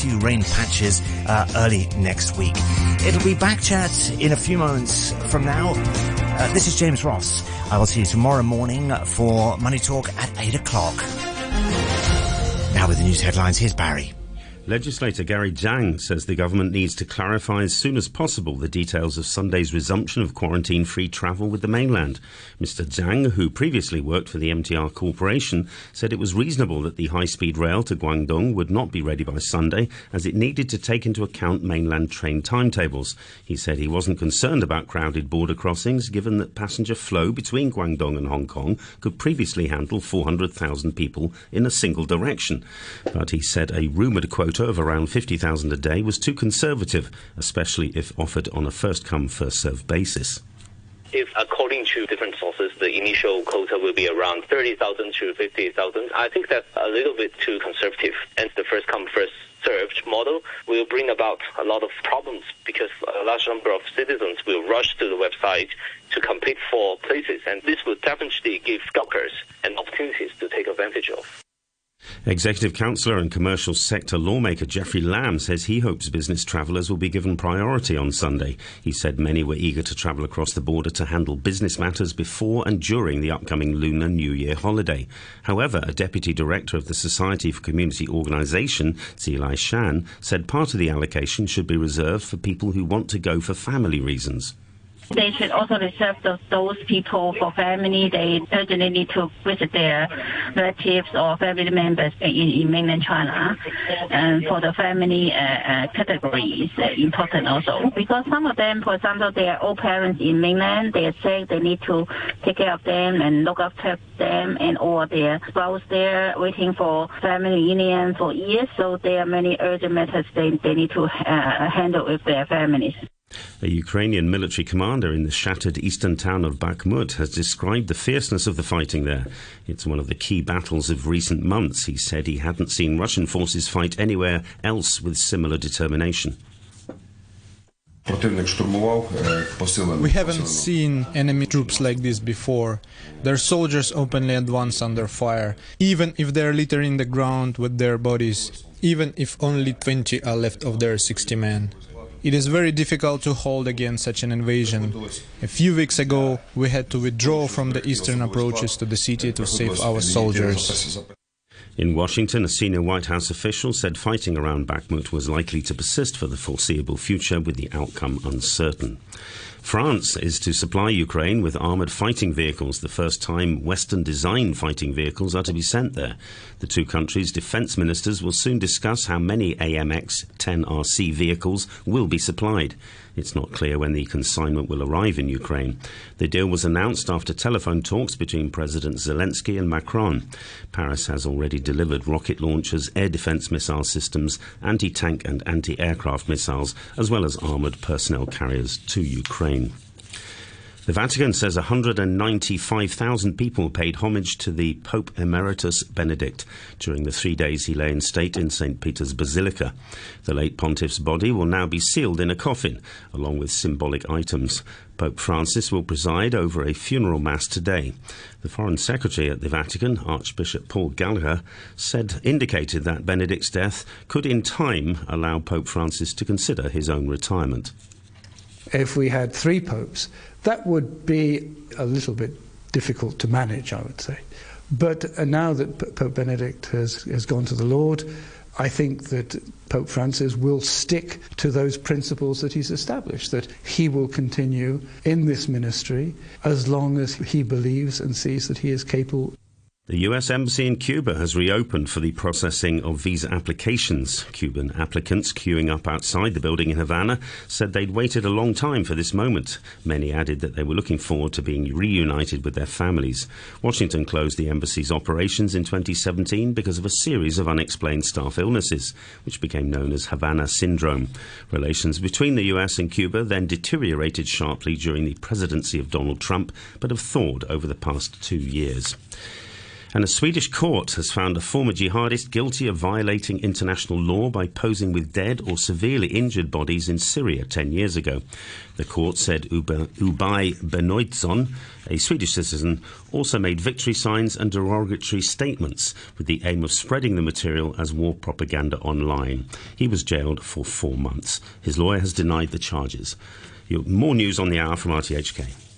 few rain patches uh, early next week. It'll be back chat in a few moments from now. Uh, this is James Ross. I will see you tomorrow morning for Money Talk at 8 o'clock. Now with the news headlines, here's Barry. Legislator Gary Zhang says the government needs to clarify as soon as possible the details of Sunday's resumption of quarantine free travel with the mainland. Mr. Zhang, who previously worked for the MTR Corporation, said it was reasonable that the high speed rail to Guangdong would not be ready by Sunday as it needed to take into account mainland train timetables. He said he wasn't concerned about crowded border crossings given that passenger flow between Guangdong and Hong Kong could previously handle 400,000 people in a single direction. But he said a rumoured quota quota of around 50,000 a day was too conservative, especially if offered on a first come, first served basis. If, according to different sources, the initial quota will be around 30,000 to 50,000, I think that's a little bit too conservative. And the first come, first served model will bring about a lot of problems because a large number of citizens will rush to the website to compete for places, and this will definitely give scalpers an opportunities to take advantage of. Executive Councillor and Commercial Sector Lawmaker Jeffrey Lam says he hopes business travellers will be given priority on Sunday. He said many were eager to travel across the border to handle business matters before and during the upcoming Lunar New Year holiday. However, a deputy director of the Society for Community Organisation, Sze Lai-shan, said part of the allocation should be reserved for people who want to go for family reasons. They should also reserve those, those people for family. They urgently need to visit their relatives or family members in, in mainland China. And for the family uh, uh, categories, uh, important also. Because some of them, for example, they are old parents in mainland. They are sick. They need to take care of them and look after them and or their spouse there waiting for family reunion for years. So there are many urgent matters they, they need to uh, handle with their families. A Ukrainian military commander in the shattered eastern town of Bakhmut has described the fierceness of the fighting there. It's one of the key battles of recent months. He said he hadn't seen Russian forces fight anywhere else with similar determination. We haven't seen enemy troops like this before. Their soldiers openly advance under fire, even if they're littering the ground with their bodies, even if only 20 are left of their 60 men. It is very difficult to hold against such an invasion. A few weeks ago, we had to withdraw from the eastern approaches to the city to save our soldiers. In Washington, a senior White House official said fighting around Bakhmut was likely to persist for the foreseeable future, with the outcome uncertain. France is to supply Ukraine with armoured fighting vehicles, the first time Western designed fighting vehicles are to be sent there. The two countries' defence ministers will soon discuss how many AMX 10RC vehicles will be supplied. It's not clear when the consignment will arrive in Ukraine. The deal was announced after telephone talks between President Zelensky and Macron. Paris has already delivered rocket launchers, air defense missile systems, anti tank and anti aircraft missiles, as well as armored personnel carriers to Ukraine. The Vatican says 195,000 people paid homage to the Pope Emeritus Benedict during the three days he lay in state in St. Peter's Basilica. The late pontiff's body will now be sealed in a coffin, along with symbolic items. Pope Francis will preside over a funeral mass today. The Foreign Secretary at the Vatican, Archbishop Paul Gallagher, said indicated that Benedict's death could in time allow Pope Francis to consider his own retirement. If we had three popes, that would be a little bit difficult to manage, I would say. But uh, now that Pope Benedict has, has gone to the Lord, I think that Pope Francis will stick to those principles that he's established, that he will continue in this ministry as long as he believes and sees that he is capable the US Embassy in Cuba has reopened for the processing of visa applications. Cuban applicants queuing up outside the building in Havana said they'd waited a long time for this moment. Many added that they were looking forward to being reunited with their families. Washington closed the embassy's operations in 2017 because of a series of unexplained staff illnesses, which became known as Havana syndrome. Relations between the US and Cuba then deteriorated sharply during the presidency of Donald Trump, but have thawed over the past two years. And a Swedish court has found a former jihadist guilty of violating international law by posing with dead or severely injured bodies in Syria 10 years ago. The court said Ubay Benoitsson, a Swedish citizen, also made victory signs and derogatory statements with the aim of spreading the material as war propaganda online. He was jailed for four months. His lawyer has denied the charges. More news on the hour from RTHK.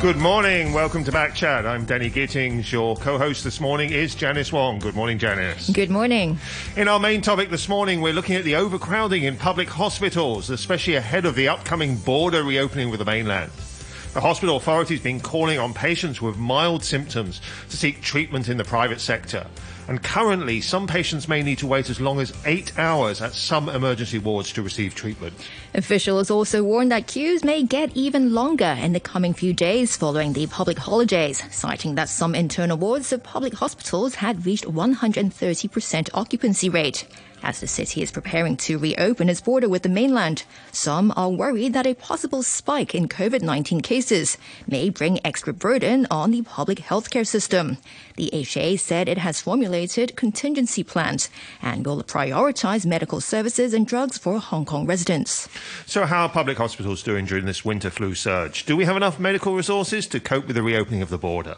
Good morning. Welcome to Back Chat. I'm Danny Gittings. Your co-host this morning is Janice Wong. Good morning, Janice. Good morning. In our main topic this morning, we're looking at the overcrowding in public hospitals, especially ahead of the upcoming border reopening with the mainland. The hospital authorities have been calling on patients with mild symptoms to seek treatment in the private sector. And currently, some patients may need to wait as long as eight hours at some emergency wards to receive treatment. Officials also warned that queues may get even longer in the coming few days following the public holidays, citing that some internal wards of public hospitals had reached 130% occupancy rate. As the city is preparing to reopen its border with the mainland, some are worried that a possible spike in COVID 19 cases may bring extra burden on the public healthcare system. The HA said it has formulated contingency plans and will prioritize medical services and drugs for Hong Kong residents. So, how are public hospitals doing during this winter flu surge? Do we have enough medical resources to cope with the reopening of the border?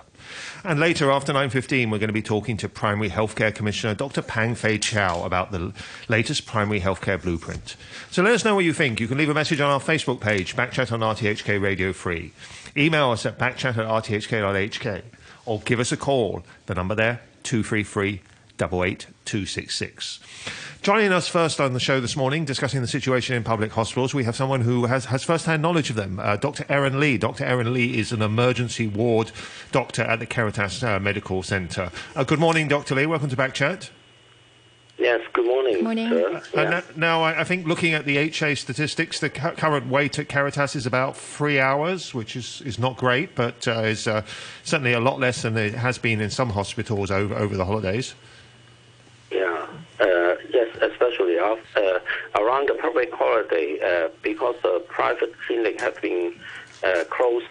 And later, after 9.15, we're going to be talking to Primary Healthcare Commissioner Dr. Pang Fei-chau about the latest primary healthcare blueprint. So let us know what you think. You can leave a message on our Facebook page, Backchat on RTHK Radio Free. Email us at backchat at rthk.hk or give us a call. The number there, 233 88266. Joining us first on the show this morning, discussing the situation in public hospitals, we have someone who has, has first-hand knowledge of them. Uh, Dr. Aaron Lee. Dr. Aaron Lee is an emergency ward doctor at the Caritas uh, Medical Centre. Uh, good morning, Dr. Lee. Welcome to Back Chat. Yes, good morning. Good morning. Uh, yeah. now, I, I, think looking at the HA statistics, the cu- current wait at Caritas is about three hours, which is, is not great, but uh, is uh, certainly a lot less than it has been in some hospitals over, over the holidays. Uh, around the public holiday uh, because the private clinic have been uh, closed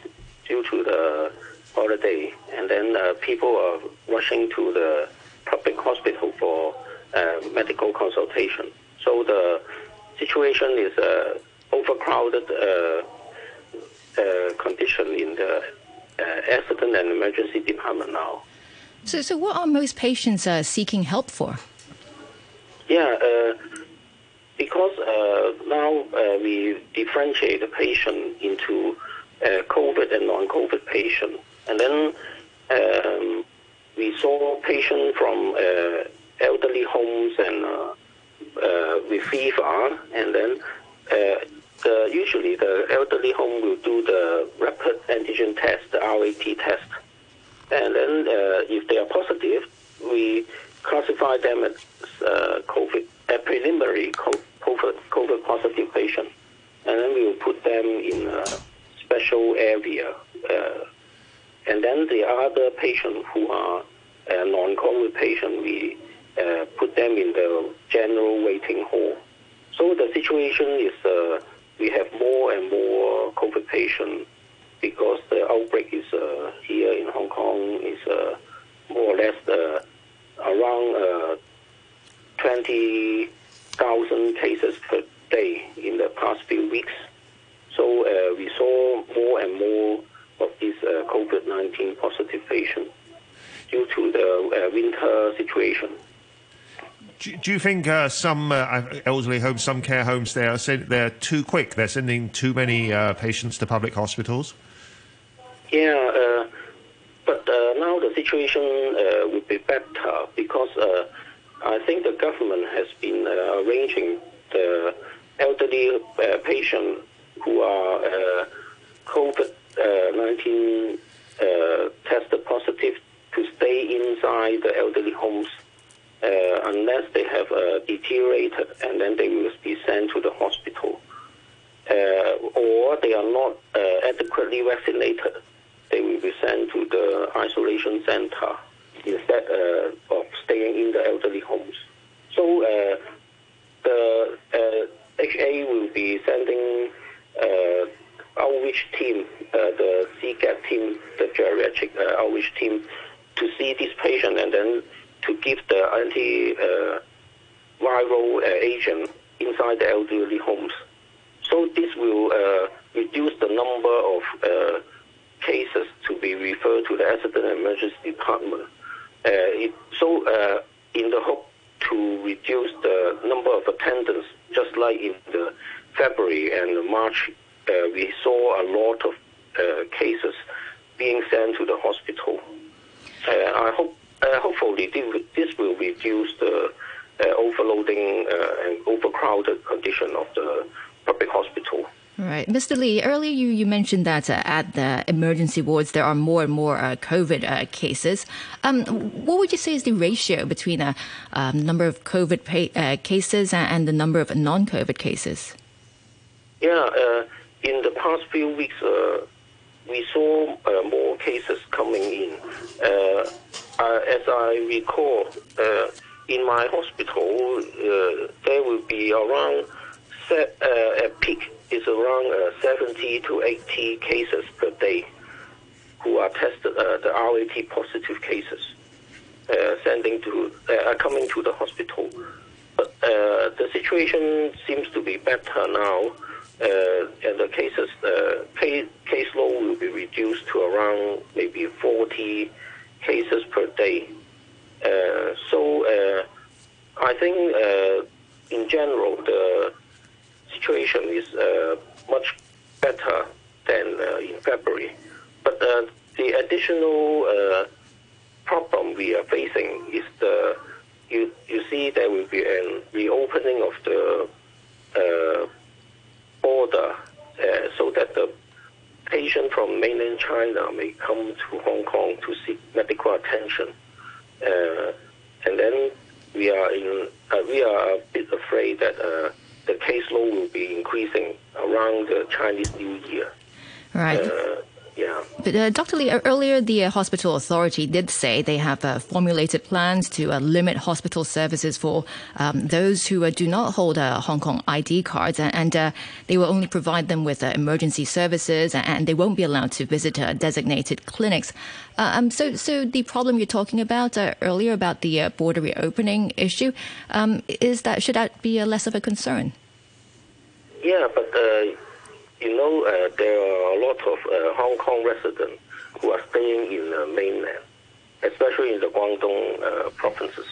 due to the holiday, and then uh, people are rushing to the public hospital for uh, medical consultation. So the situation is uh, overcrowded condition in the accident and emergency department now. So, so what are most patients seeking help for? Yeah, because uh, now uh, we differentiate the patient into uh, COVID and non-COVID patient, and then um, we saw patients from uh, elderly homes and uh, uh, with fever, and then the, usually the elderly home will do the rapid antigen test, the RAT test, and then if they are positive, we classify them as COVID, a preliminary COVID COVID, positive patient, and then we will put them in a special area. Uh, and then the other patients who are uh, non-COVID patient, we uh, put them in the general waiting hall. So the situation is uh, we have more and more COVID patients because the outbreak is uh, here in Hong Kong is uh, more or less around 20 thousand cases per day in the past few weeks. So uh, we saw more and more of these uh, COVID-19 positive patients due to the uh, winter situation. Do, do you think uh, some uh, elderly homes, some care homes, they are they're too quick? They're sending too many uh, patients to public hospitals. Yeah, but situation will be better because I think the government has been uh, arranging the elderly uh, patients who are uh, COVID-19 uh, tested positive to stay inside the elderly homes uh, unless they have deteriorated, and then they will be sent to the hospital. or they are not adequately vaccinated, they will be sent to the isolation center instead uh, of staying in the elderly homes. So uh, the uh, HA will be sending uh, outreach team, uh, the CGAT team, the geriatric uh, outreach team, to see this patient and then to give the anti viral agent inside the elderly homes. So this will reduce the number of cases to be referred to the accident emergency department. Uh, it, so uh, in the hope to reduce the number of attendants, just like in the February and March, uh, we saw a lot of cases being sent to the hospital. I hope, hopefully, this will reduce the overloading and overcrowded condition of the public hospital. Right. Mr. Lee, earlier you, you mentioned that uh, at the emergency wards there are more and more uh, COVID uh, cases. Um, what would you say is the ratio between the uh, um, number of COVID pa- uh, cases and the number of non COVID cases? Yeah, uh, in the past few weeks, we saw more cases coming in. as I recall, in my hospital, there will be around is around uh, 70 to 80 cases per day who are tested, uh, the RAT positive cases, uh, sending to, uh, coming to the hospital. But uh, the situation seems to be better now, uh, and the cases, case, caseload will be reduced to around maybe 40 cases per day. so I think in general, the situation is uh, much better than uh, in February. But uh, the additional uh, problem we are facing is the you you see there will be a reopening of the uh, border so that the patient from mainland China may come to Hong Kong to seek medical attention, and then we are in we are a bit afraid that the caseload will be increasing around the Chinese New Year. Right. Uh, yeah. But uh, Dr. Lee, earlier the uh, hospital authority did say they have uh, formulated plans to uh, limit hospital services for um, those who uh, do not hold Hong Kong ID cards, and, they will only provide them with emergency services, and they won't be allowed to visit designated clinics. Um, so, so the problem you're talking about earlier about the border reopening issue um, is that should that be less of a concern? Yeah, but you know, uh, there are a lot of uh, Hong Kong residents who are staying in the mainland, especially in the Guangdong uh, provinces.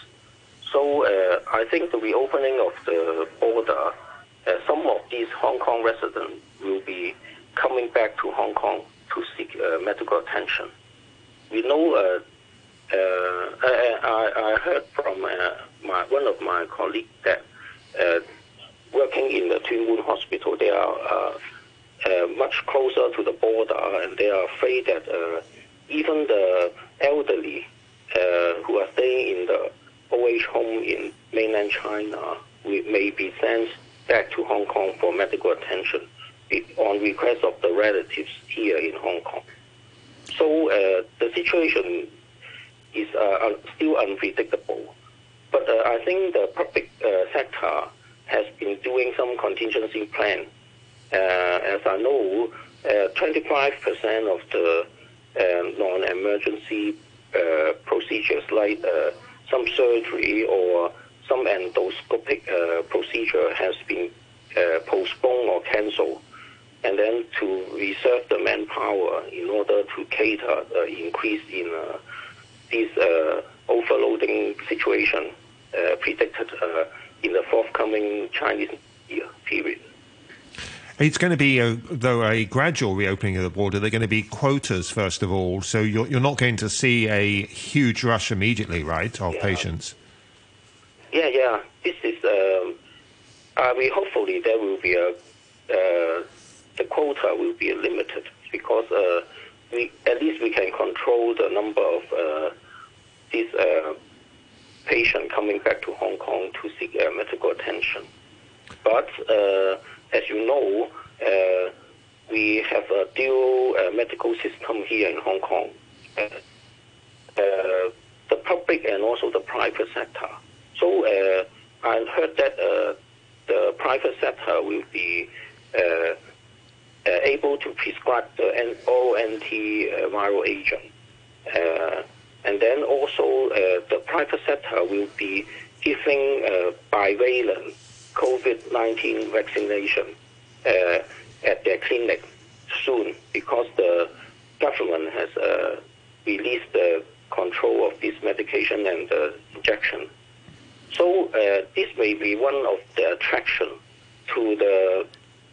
So uh, I think the reopening of the border, uh, some of these Hong Kong residents will be coming back to Hong Kong to seek uh, medical attention. We know. I, I, heard from my, one of my colleagues that working in the Tuen Mun Hospital, they are uh, much closer to the border, and they are afraid that uh, even the elderly uh, who are staying in the OH home in mainland China may be sent back to Hong Kong for medical attention on request of the relatives here in Hong Kong. So uh, the situation is uh, still unpredictable. But uh, I think the public sector has been doing some contingency plan uh, as I know, 25% uh, of the uh, non-emergency procedures like some surgery or some endoscopic procedure has been postponed or cancelled and then to reserve the manpower in order to cater the increase in uh, this uh, overloading situation uh, predicted in the forthcoming Chinese year period. It's going to be, a, though, a gradual reopening of the border. They're going to be quotas, first of all. So you're, you're not going to see a huge rush immediately, right, of yeah. patients? Yeah, yeah. This is, um, I mean, hopefully there will be a, uh, the quota will be limited because uh, we, at least we can control the number of uh, these uh, patients coming back to Hong Kong to seek uh, medical attention. But uh, as you know, uh, we have a dual uh, medical system here in Hong Kong. Uh, uh the public and also the private sector. So uh, I heard that uh, the private sector will be able to prescribe the oral antiviral agent and then also the private sector will be giving bivalent COVID-19 vaccination uh, at their clinic soon because the government has uh, released the control of this medication and the injection. So uh, this may be one of the attraction to the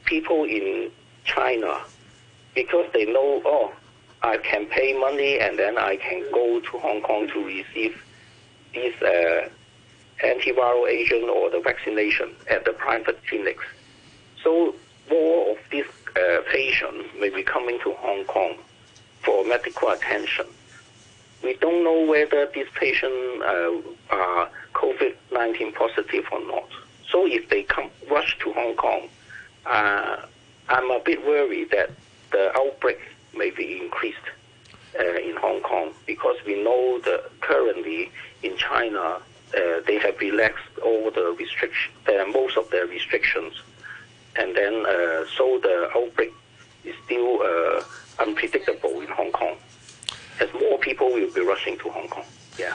people in China because they know, oh, I can pay money and then I can go to Hong Kong to receive this uh, antiviral agent or the vaccination at the private clinics. So more of these uh, patients may be coming to Hong Kong for medical attention. We don't know whether these patients uh, are COVID-19 positive or not. So if they come rush to Hong Kong, uh, I'm a bit worried that the outbreak may be increased uh, in Hong Kong because we know that currently in China uh, they have relaxed all the restriction, uh, most of the restrictions, and then uh, so the outbreak is still uh, unpredictable in Hong Kong, as more people will be rushing to Hong Kong. Yeah.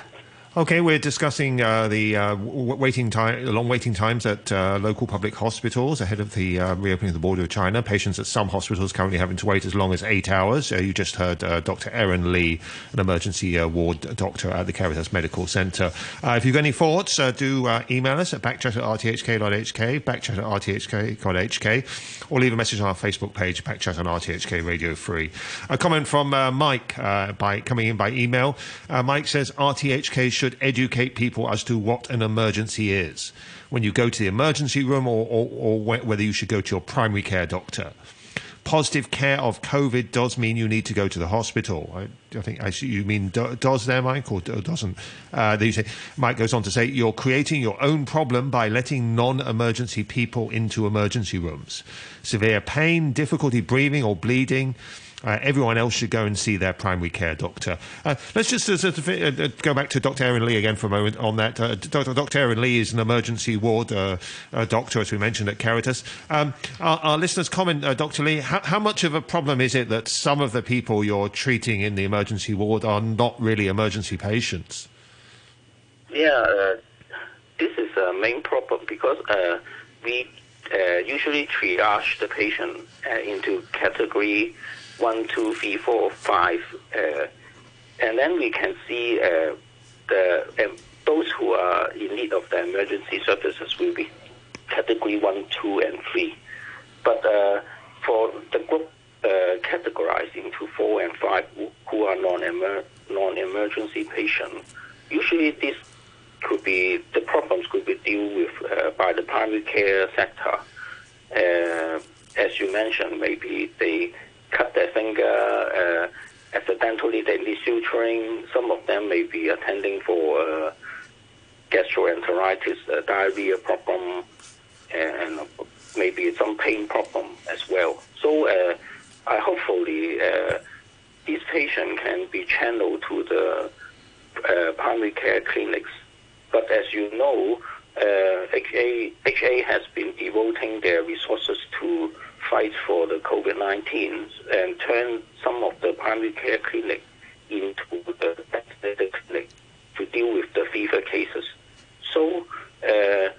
Okay, we're discussing uh, the uh, waiting time, long waiting times at uh, local public hospitals ahead of the uh, reopening of the border with China. Patients at some hospitals currently having to wait as long as eight hours. Uh, you just heard uh, Dr. Aaron Lee, an emergency ward doctor at the Caritas Medical Centre. if you've got any thoughts, do email us at backchat at rthk.hk, backchat at rthk.hk, or leave a message on our Facebook page, backchat on RTHK Radio Free. A comment from Mike by coming in by email. Mike says RTHK should educate people as to what an emergency is when you go to the emergency room or, or, or whether you should go to your primary care doctor. Positive care of COVID does mean you need to go to the hospital. I, I think you mean do, does there, Mike, or doesn't? Uh, say, Mike goes on to say, you're creating your own problem by letting non-emergency people into emergency rooms. Severe pain, difficulty breathing or bleeding uh, everyone else should go and see their primary care doctor. Uh, let's just uh, uh, uh go back to Dr. Aaron Lee again for a moment on that. Uh, Dr. Dr. Aaron Lee is an emergency ward doctor, as we mentioned at Caritas. Um, our, our, listeners comment, Dr. Lee, how, how, much of a problem is it that some of the people you're treating in the emergency ward are not really emergency patients? Yeah, this is a main problem because we usually triage the patient into category one, two, three, four, five, uh, and then we can see uh, the those who are in need of the emergency services will be category one, two, and three. But uh, for the group uh, categorized into four and five who are non-emer- non-emergency patients, usually this could be the problems could be dealt with uh, by the primary care sector. as you mentioned, maybe they cut their finger, uh, accidentally they need suturing. Some of them may be attending for uh, gastroenteritis, uh, diarrhea problem, and maybe some pain problem as well. So uh, I hopefully uh, this patient can be channeled to the uh, primary care clinics. But as you know, uh, HA, HA has been devoting their resources to fight for the COVID-19 and turn some of the primary care clinic into the vaccinated clinic to deal with the fever cases. So uh,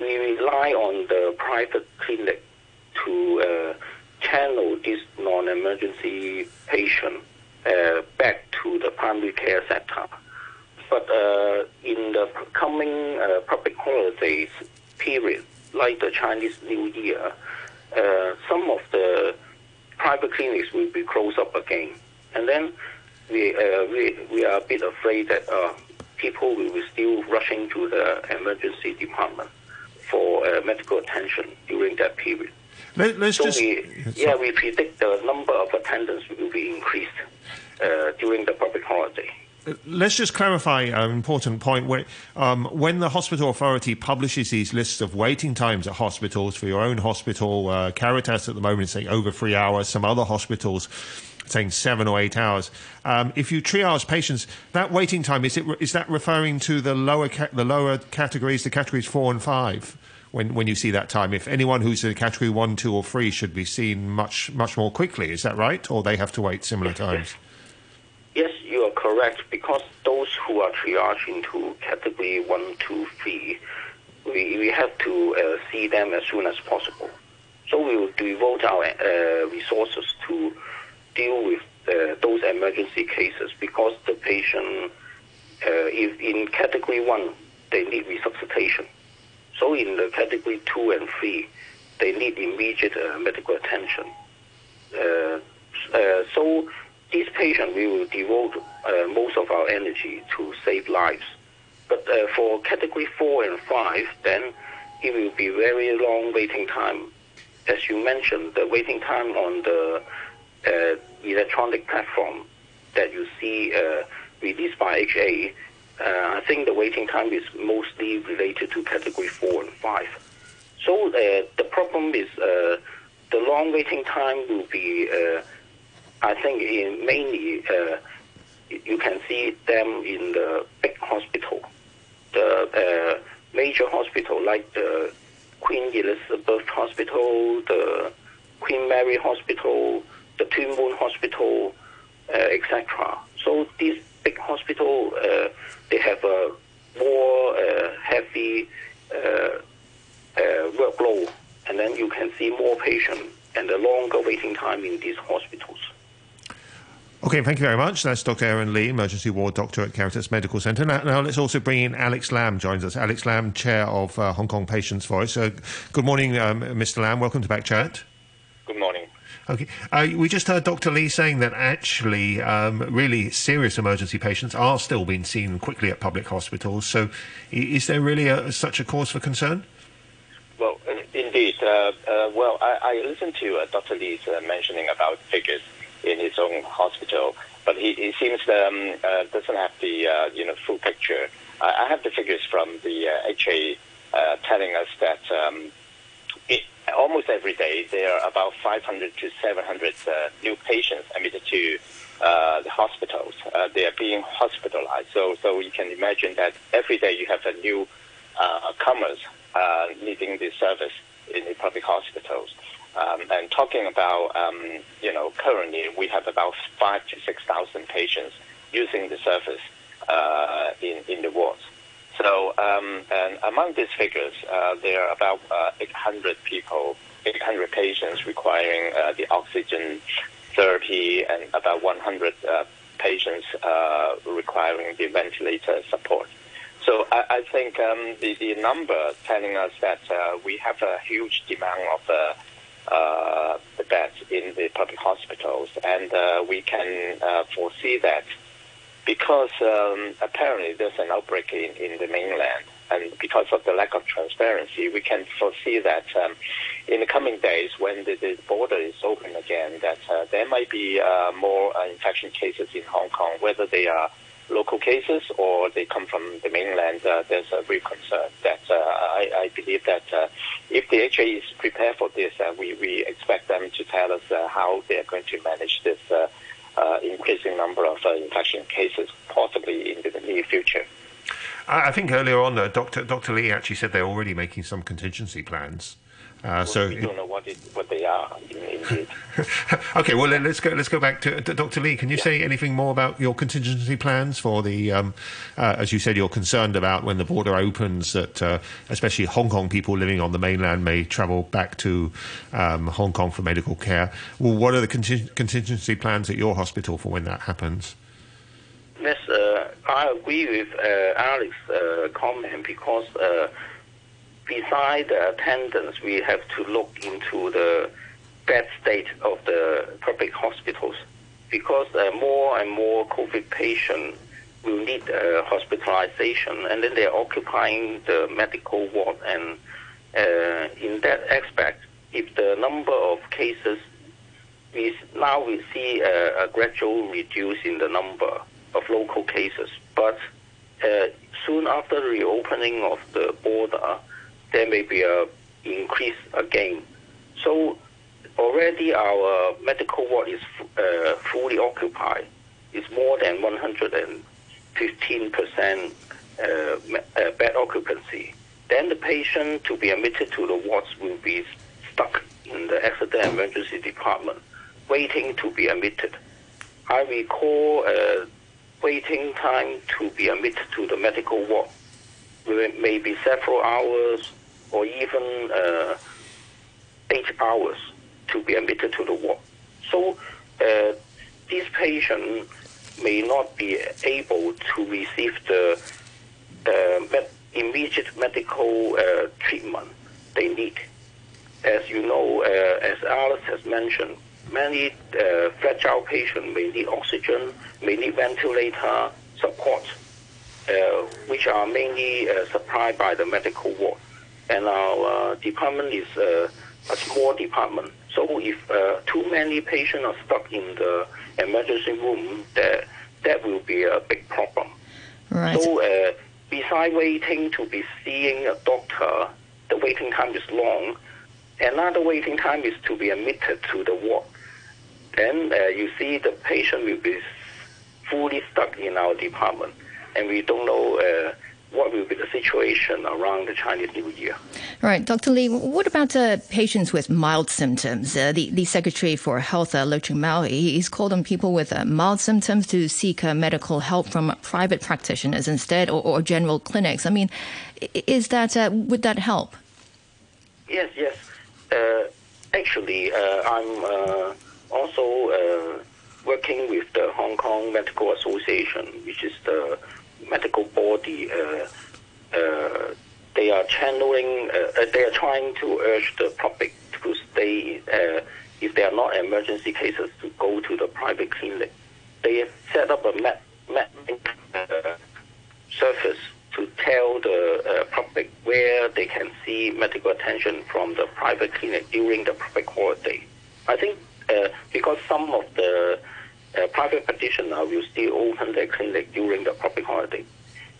we rely on the private clinic to uh, channel this non-emergency patient uh, back to the primary care sector. But uh, in the coming uh, public holidays period, like the Chinese New Year, uh, some of the private clinics will be closed up again. And then we, uh, we, we are a bit afraid that uh, people will be still rushing to the emergency department for uh, medical attention during that period. Let, us so just... We, yeah, we predict the number of attendants will be increased uh, during the public holiday let's just clarify an important point. Um, when the hospital authority publishes these lists of waiting times at hospitals for your own hospital, uh, Caritas at the moment is saying over three hours, some other hospitals saying seven or eight hours. Um, if you triage patients, that waiting time is it is that referring to the lower ca- the lower categories, the categories four and five? When, when you see that time, if anyone who's in category one, two, or three should be seen much much more quickly, is that right, or they have to wait similar times? Yes, you are correct because those who are triaged into category one, two, three, we, we have to uh, see them as soon as possible. So we will devote our uh, resources to deal with uh, those emergency cases because the patient, uh, if in category one, they need resuscitation. So in the category two and three, they need immediate uh, medical attention. Uh, so these patients, we will devote uh, most of our energy to save lives. But uh, for category four and five, then it will be very long waiting time. As you mentioned, the waiting time on the uh, electronic platform that you see uh, released by HA, uh, I think the waiting time is mostly related to category four and five. So uh, the problem is the long waiting time will be, I think, in mainly you can see them in the big hospital the uh, major hospital like the Queen Elizabeth Hospital, the Queen Mary Hospital, the Tuen Mun Hospital, uh, etc. So these big hospitals, uh, they have a more uh, heavy uh, uh, workload, and then you can see more patients and a longer waiting time in these hospitals. Okay, thank you very much. That's Dr. Aaron Lee, emergency ward doctor at Caritas Medical Centre. Now, now, let's also bring in Alex Lam, joins us. Alex Lam, chair of uh, Hong Kong Patients Voice. Uh, good morning, um, Mr. Lam. Welcome to Back Chat. Good morning. Okay, uh, we just heard Dr. Lee saying that actually, um, really serious emergency patients are still being seen quickly at public hospitals. So, is there really a, such a cause for concern? Well, indeed. Uh, uh, well, I, I, listened to uh, Dr. Lee's mentioning about figures in his own hospital. But he, he seems um, uh, doesn't have the uh, you know full picture. I, I have the figures from the uh, HA uh, telling us that um, it, almost every day there are about 500 to 700 uh, new patients admitted to uh, the hospitals. They are being hospitalized. So, so you can imagine that every day you have a new comers needing this service in the public hospitals. Um, and talking about, um, you know, currently we have about five to 6,000 patients using the service uh, in, in the wards. So, um, and among these figures, uh, there are about uh, 800 people, 800 patients requiring uh, the oxygen therapy and about 100 uh, patients uh, requiring the ventilator support. So I, I think um, the, the number telling us that we have a huge demand of uh, the beds in the public hospitals, and uh, we can uh, foresee that. Because um, apparently there's an outbreak in, in the mainland, and because of the lack of transparency, we can foresee that um, in the coming days, when the, the border is open again, that uh, there might be uh, more uh, infection cases in Hong Kong, whether they are local cases or they come from the mainland, uh, there's a real concern that uh, I, I, believe that uh, if the HA is prepared for this, uh, we, we expect them to tell us uh, how they are going to manage this uh, increasing number of infection cases, possibly in the near future. I think earlier on, Dr. Dr. Lee actually said they're already making some contingency plans. Uh, so we don't know what it, what they are. okay, well let's go let's go back to, to Dr. Lee. Can you yeah. say anything more about your contingency plans for the? Um, uh, as you said, you're concerned about when the border opens that uh, especially Hong Kong people living on the mainland may travel back to um, Hong Kong for medical care. Well, what are the conting- contingency plans at your hospital for when that happens? Yes, uh, I agree with uh, Alex's uh, comment because beside the attendance, we have to look into the bed state of the public hospitals because uh, more and more COVID patients will need uh, hospitalization, and then they're occupying the medical ward. And uh, in that aspect, if the number of cases, we now we see a, a gradual reduce in the number of local cases, but uh, soon after the reopening of the border, there may be a increase again. So already our medical ward is uh, fully occupied. It's more than 115 percent uh, uh, bed occupancy. Then the patient to be admitted to the wards will be stuck in the accident emergency department, waiting to be admitted. I recall uh, waiting time to be admitted to the medical ward will maybe several hours or even uh, eight hours to be admitted to the ward. So uh, these patients may not be able to receive the uh, med- immediate medical uh, treatment they need. As you know, uh, as Alex has mentioned, many uh, fragile patients may need oxygen, may need ventilator support, uh, which are mainly supplied by the medical ward. And our uh, department is uh, a small department. So if uh, too many patients are stuck in the emergency room, that, that will be a big problem. Right. So uh, besides waiting to be seeing a doctor, the waiting time is long. Another waiting time is to be admitted to the ward. Then uh, you see the patient will be fully stuck in our department, and we don't know uh, what will be the situation around the Chinese New Year. Right, Dr. Lee, what about uh, patients with mild symptoms? Uh, the, the Secretary for Health, uh, Lo Chung-mau, he's called on people with uh, mild symptoms to seek uh, medical help from private practitioners instead or, or general clinics. I mean, is that, uh, would that help? Yes, yes. Uh, actually, uh, I'm also working with the Hong Kong Medical Association, which is the medical body, uh, uh, they are channeling, uh, they are trying to urge the public to stay, if they are not emergency cases, to go to the private clinic. They have set up a map, med service to tell the uh, public where they can see medical attention from the private clinic during the public holiday. I think uh, because some of the uh, private practitioner will still open their clinic during the public holiday.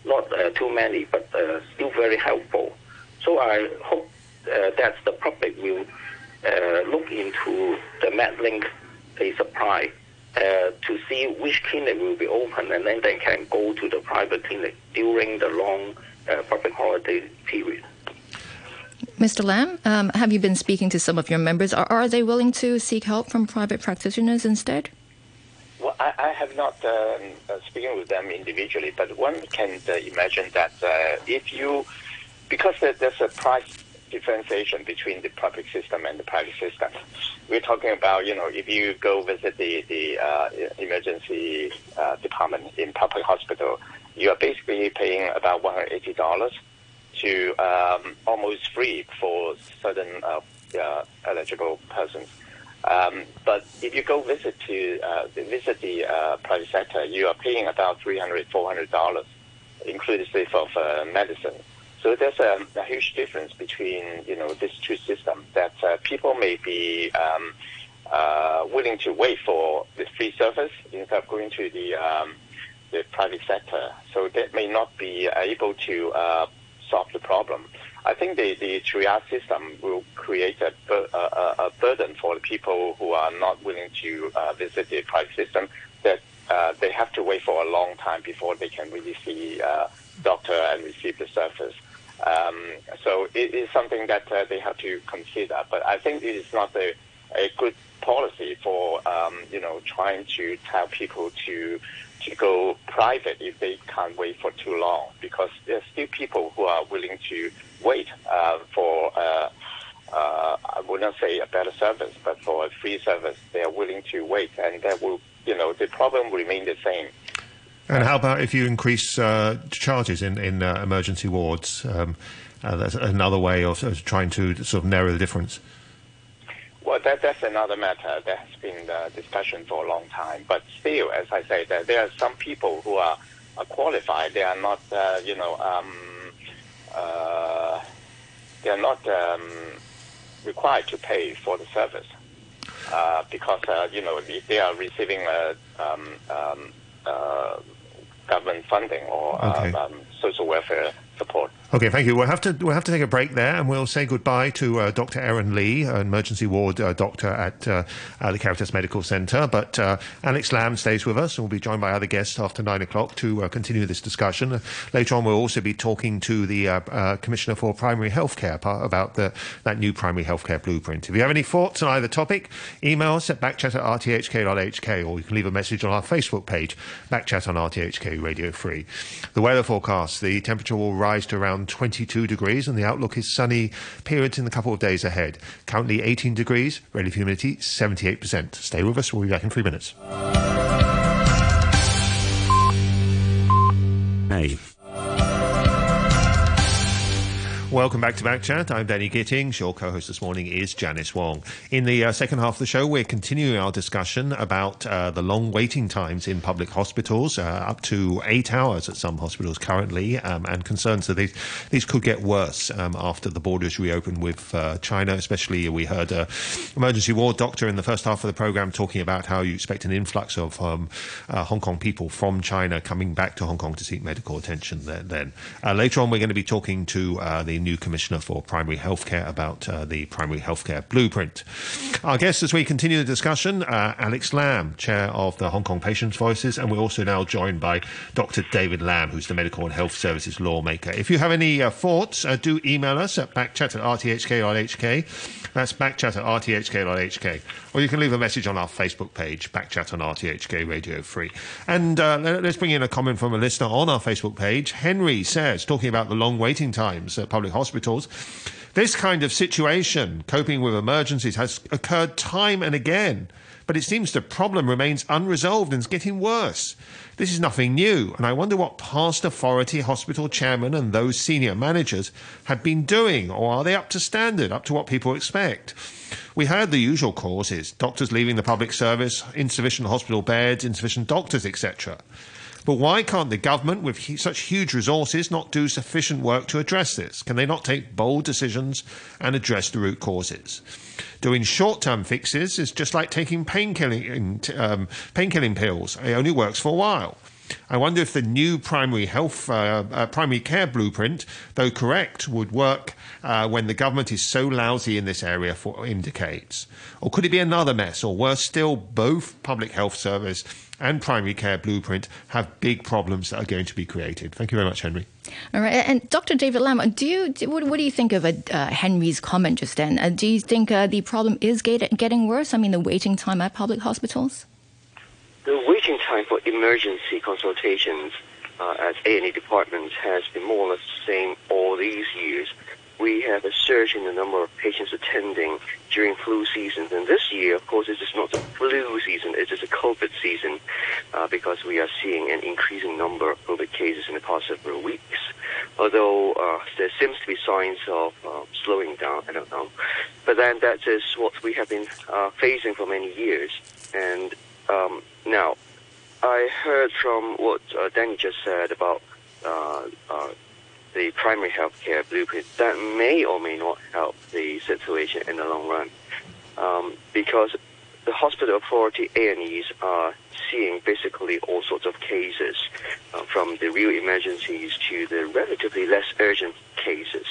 Not uh, too many, but uh, still very helpful. So I hope uh, that the public will uh, look into the MedLink they supply uh, to see which clinic will be open, and then they can go to the private clinic during the long public holiday period. Mr. Lam, um, have you been speaking to some of your members? Are, are they willing to seek help from private practitioners instead? I, I have not um, uh, speaking with them individually, but one can uh, imagine that uh, if you, because there's a price differentiation between the public system and the private system. We're talking about, you know, if you go visit the, the uh, emergency uh, department in public hospital, you are basically paying about $180 to um, almost free for certain uh, eligible persons. Um, but if you go visit to uh, visit the uh, private sector, you are paying about three hundred, four hundred dollars, inclusive of uh, medicine. So there's a, a, huge difference between you know these two systems that uh, people may be um, uh, willing to wait for the free service instead of going to the um, the private sector. So that may not be able to uh, solve the problem. I think the, the triage system will create a, a, a burden for the people who are not willing to uh, visit the private system that uh, they have to wait for a long time before they can really see uh, doctor and receive the service. Um, so it is something that uh, they have to consider. But I think it is not a, a good policy for um, you know trying to tell people to to go private if they can't wait for too long because there's still people who are willing to wait uh, for, uh, uh, I would not say a better service, but for a free service, they are willing to wait, and that will, you know, the problem will remain the same. And how about if you increase uh, charges in in uh, emergency wards? Um, uh, that's another way of, of, trying to sort of narrow the difference. Well, that, that's another matter that has been the discussion for a long time. But still, as I say, that there are some people who are, are qualified. They are not, you know. Um, uh, they are not um, required to pay for the service uh, because uh, you know they are receiving um, um, uh, government funding or okay. Um, social welfare support. Okay, thank you. We'll have to we'll have to take a break there, and we'll say goodbye to uh, Dr. Aaron Lee, an emergency ward uh, doctor at uh, the Caritas Medical Centre. But uh, Alex Lam stays with us, and we'll be joined by other guests after nine o'clock to uh, continue this discussion. Uh, later on, we'll also be talking to the Commissioner for Primary Healthcare about the, that new primary healthcare blueprint. If you have any thoughts on either topic, email us at backchat at rthk.hk, or you can leave a message on our Facebook page, Backchat on RTHK Radio Free. The weather forecast: the temperature will rise to around around 22 degrees, and the outlook is sunny periods in the couple of days ahead. Currently 18 degrees, relative humidity 78%. Stay with us, we'll be back in three minutes. Hey. Welcome back to Backchat. I'm Danny Gittings. Your co-host this morning is Janice Wong. In the uh, second half of the show, we're continuing our discussion about uh, the long waiting times in public hospitals, uh, up to eight hours at some hospitals currently, um, and concerns that these, these could get worse um, after the borders reopen with uh, China. Especially, we heard an emergency ward doctor in the first half of the program talking about how you expect an influx of um, uh, Hong Kong people from China coming back to Hong Kong to seek medical attention. Then, uh, later on, we're going to be talking to the new Commissioner for Primary Healthcare about uh, the Primary Healthcare Blueprint. Our guest as we continue the discussion, uh, Alex Lam, Chair of the Hong Kong Patients Voices, and we're also now joined by Dr. David Lam, who's the Medical and Health Services lawmaker. If you have any uh, thoughts, uh, do email us at backchat at rthk.hk. That's backchat at rthk.hk. Or you can leave a message on our Facebook page, Backchat on RTHK Radio 3. And uh, let's bring in a comment from a listener on our Facebook page. Henry says, talking about the long waiting times at public hospitals, this kind of situation, coping with emergencies, has occurred time and again. But it seems the problem remains unresolved and is getting worse. This is nothing new, and I wonder what past authority hospital chairmen and those senior managers have been doing, or are they up to standard, up to what people expect? We heard the usual causes doctors leaving the public service, insufficient hospital beds, insufficient doctors, etc. But why can't the government, with such huge resources, not do sufficient work to address this? Can they not take bold decisions and address the root causes? Doing short term fixes is just like taking painkilling um, pain pills, it only works for a while. I wonder if the new primary health, uh, uh, primary care blueprint, though correct, would work uh, when the government is so lousy in this area for decades. Or could it be another mess? Or worse still, both public health service and primary care blueprint have big problems that are going to be created. Thank you very much, Henry. All right, and Dr. David Lam, do you what, what do you think of uh, Henry's comment just then? Uh, do you think uh, the problem is get, getting worse? I mean, the waiting time at public hospitals. The waiting time for emergency consultations uh, at A&E departments has been more or less the same all these years. We have a surge in the number of patients attending during flu season. And this year, of course, it is not a flu season, it is a COVID season uh, because we are seeing an increasing number of COVID cases in the past several weeks. Although uh, there seems to be signs of uh, slowing down, I don't know. But then that is what we have been uh, facing for many years. And um, now, I heard from what uh, Danny just said about uh, the primary health care blueprint. That may or may not help the situation in the long run, um, because the hospital authority A&Es are seeing basically all sorts of cases, uh, from the real emergencies to the relatively less urgent cases.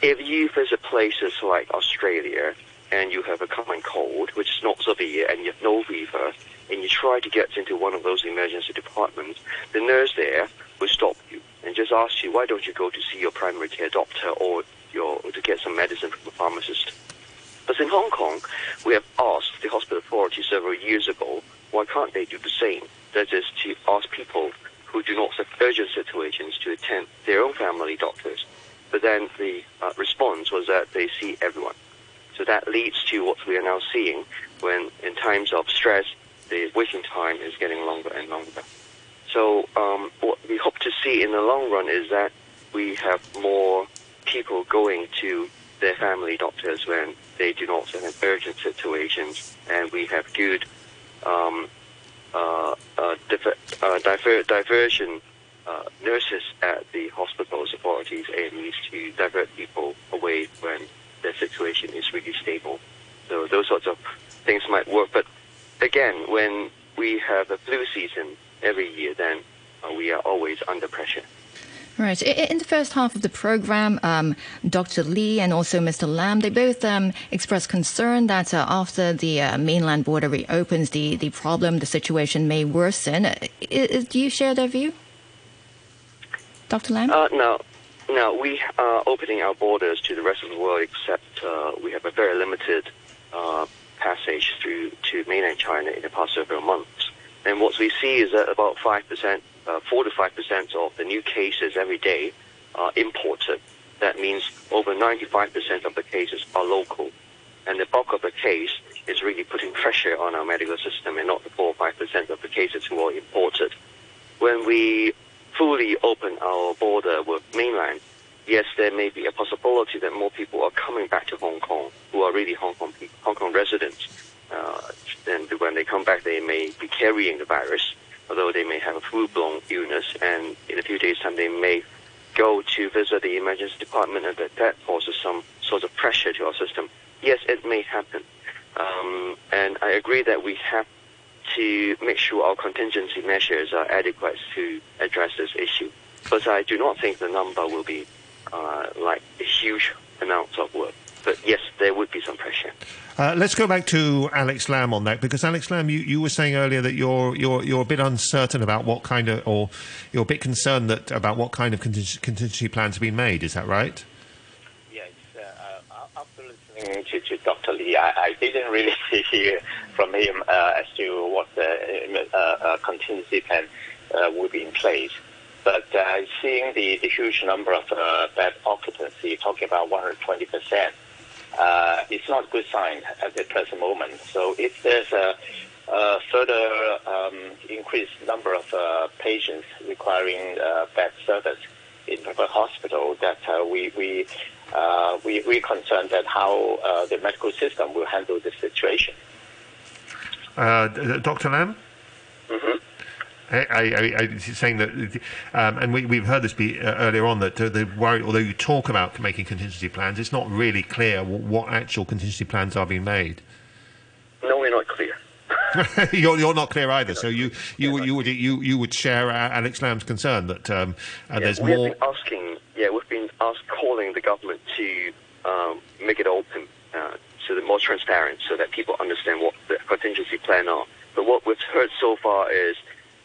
If you visit places like Australia and you have a common cold, which is not severe, and you have no fever, and you try to get into one of those emergency departments, the nurse there will stop you and just ask you, why don't you go to see your primary care doctor or your, to get some medicine from a pharmacist? But in Hong Kong, we have asked the hospital authority several years ago, why can't they do the same? That is to ask people who do not have urgent situations to attend their own family doctors. But then the uh, response was that they see everyone. So that leads to what we are now seeing when in times of stress, the waiting time is getting longer and longer. So um, what we hope to see in the long run is that we have more people going to their family doctors when they do not have urgent situations, and we have good um, uh, uh, diver, uh, diver, diversion uh, nurses at the hospitals, authorities, A&Es to divert people away when their situation is really stable. So those sorts of things might work, but again, when we have a flu season every year, then uh, we are always under pressure. Right. In the first half of the program, um, Dr. Lee and also Mr. Lam, they both um, expressed concern that uh, after the uh, mainland border reopens, the, the problem, the situation may worsen. do you share their view? Dr. Lam? Uh, no. No, we are opening our borders to the rest of the world, except uh, we have a very limited uh, passage through to mainland China in the past several months. And what we see is that about 5% uh, 4 to 5% of the new cases every day are imported. That means over 95% of the cases are local. And the bulk of the case is really putting pressure on our medical system and not the 4 or 5% of the cases who are imported. When we fully open our border with mainland, yes, there may be a possibility that more people are coming back to Hong Kong who are really Hong Kong, Hong Kong residents. Uh, and when they come back, they may be carrying the virus although they may have a full-blown illness, and in a few days' time they may go to visit the emergency department, and that, that causes some sort of pressure to our system. Yes, it may happen, um, and I agree that we have to make sure our contingency measures are adequate to address this issue. But I do not think the number will be uh, like a huge amount of work. But yes, there would be some pressure. Uh, let's go back to Alex Lam on that because Alex Lam, you, you were saying earlier that you're you're you're a bit uncertain about what kind of, or you're a bit concerned that about what kind of contingency, contingency plans have been made. Is that right? Yes. Uh, uh after listening to, to Dr. Lee, I, I, didn't really hear from him uh, as to what the uh, uh, contingency plan would be in place. But seeing the, the huge number of bed occupancy, talking about 120 percent uh, it's not a good sign at the present moment. So if there's a, a further um, increased number of uh, patients requiring uh, bed service in the hospital, that uh, we we, uh, we we concerned that how uh, the medical system will handle this situation. Dr. Lam. Mm-hmm. I, I, I, saying that, um, and we, have heard this be, uh, earlier on that uh, the worry, although you talk about making contingency plans, it's not really clear what, what actual contingency plans are being made. No, we're not clear. you're, you're, not clear either. So you you, you would you, you would share Alex Lam's concern that um, uh, yeah, there's we more. Have been asking, yeah, we've been asked, calling the government to um, make it open, uh, so that more transparent, so that people understand what the contingency plan are. But what we've heard so far is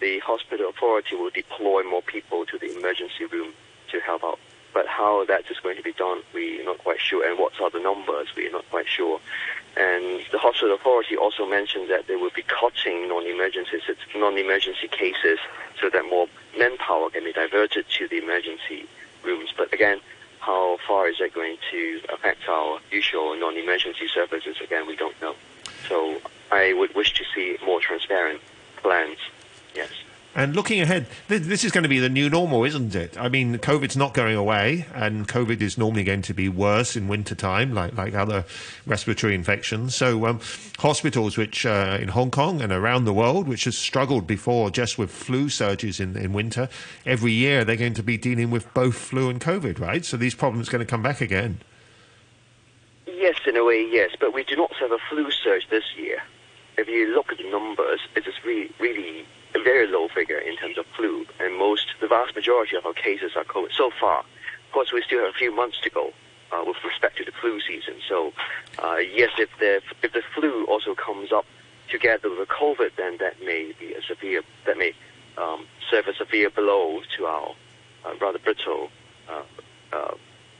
the hospital authority will deploy more people to the emergency room to help out. But how that is going to be done, we're not quite sure. And what are the numbers, we're not quite sure. And the hospital authority also mentioned that they will be cutting non-emergency, non-emergency cases so that more manpower can be diverted to the emergency rooms. But again, how far is that going to affect our usual non-emergency services? Again, we don't know. So I would wish to see more transparent plans Yes. And looking ahead, this is going to be the new normal, isn't it? I mean, COVID's not going away, and COVID is normally going to be worse in winter time, like like other respiratory infections. So, um, hospitals, which uh, in Hong Kong and around the world, which has struggled before just with flu surges in, in winter, every year they're going to be dealing with both flu and COVID, right? So these problems are going to come back again. Yes, in a way, yes, but we do not have a flu surge this year. If you look at the numbers, it is really, really a very low figure in terms of flu, and most, the vast majority of our cases are COVID so far. Of course, we still have a few months to go uh, with respect to the flu season. So, uh, yes, if the if the flu also comes up together with the COVID, then that may be a severe that may um, serve a severe blow to our uh, rather brittle uh, uh,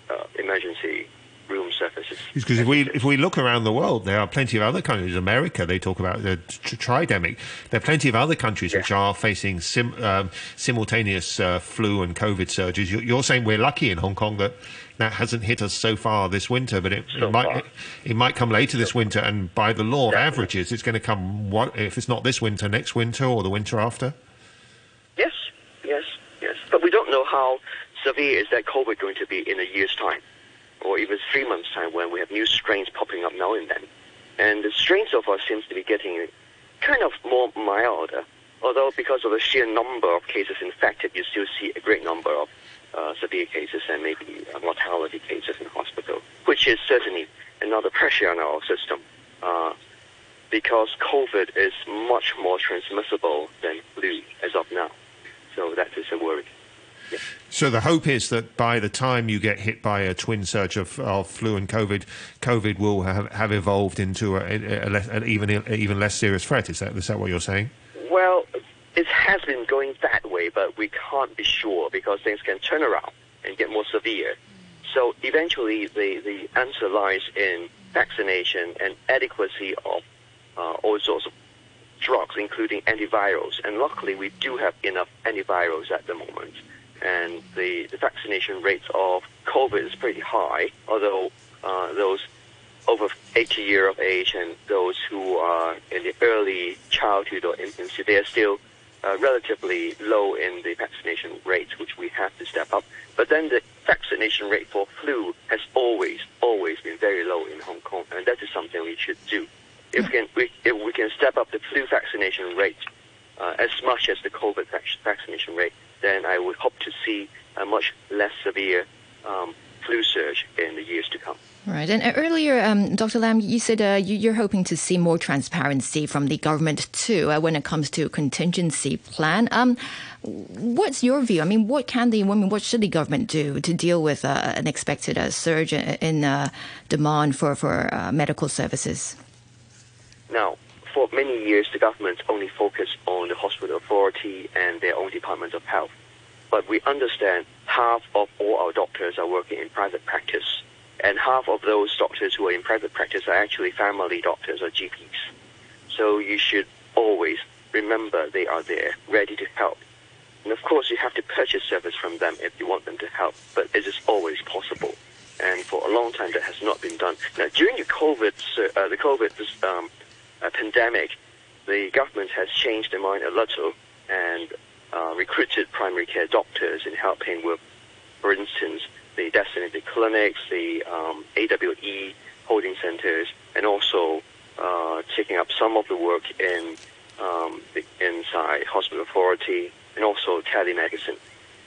uh, emergency room surfaces. Because if we if we look around the world, there are plenty of other countries. America, they talk about the tridemic. There are plenty of other countries yeah. which are facing sim, um, simultaneous uh, flu and COVID surges. You're saying we're lucky in Hong Kong that that hasn't hit us so far this winter, but it, so it might it, it, might come later this winter. And by the law of averages, it's going to come. What if it's not this winter, next winter, or the winter after? Yes, yes, yes. But we don't know how severe is that COVID going to be in a year's time or even three months' time when we have new strains popping up now and then. And the strain so far seems to be getting kind of more milder, although because of the sheer number of cases infected, you still see a great number of uh, severe cases and maybe uh, mortality cases in hospital, which is certainly another pressure on our system. Uh, because COVID is much more transmissible than flu as of now. So that is a worry. So the hope is that by the time you get hit by a twin surge of, of flu and COVID, COVID will have, have evolved into a, a, a less, an even even less serious threat. Is that is that what you're saying? Well, it has been going that way, but we can't be sure because things can turn around and get more severe. So eventually, the, the answer lies in vaccination and adequacy of uh, all sorts of drugs, including antivirals. And luckily, we do have enough antivirals at the moment. And the, the vaccination rates of COVID is pretty high, although uh, those over 80 year of age and those who are in the early childhood or infancy, they are still uh, relatively low in the vaccination rates, which we have to step up. But then the vaccination rate for flu has always, always been very low in Hong Kong, and that is something we should do. If we can, we, if we can step up the flu vaccination rate uh, as much as the COVID vac- vaccination rate, then I would hope to see a much less severe um, flu surge in the years to come. Right. And uh, earlier, um, Dr. Lam, you said uh, you, are hoping to see more transparency from the government too uh, when it comes to contingency plan. Um, what's your view? I mean, what can the women, what should the government do to deal with uh, an expected uh, surge in uh, demand for for medical services? Now, for many years, the government only focused on the hospital authority and their own department of health. But we understand half of all our doctors are working in private practice and half of those doctors who are in private practice are actually family doctors or GPs. So you should always remember they are there, ready to help. And of course, you have to purchase service from them if you want them to help, but it is always possible. And for a long time, that has not been done. Now, during the COVID, uh, the COVID um, pandemic, the government has changed their mind a little and uh, recruited primary care doctors in helping with, for instance, the designated clinics, the um, AWE holding centers, and also uh, taking up some of the work in um, the inside hospital authority and also telemedicine.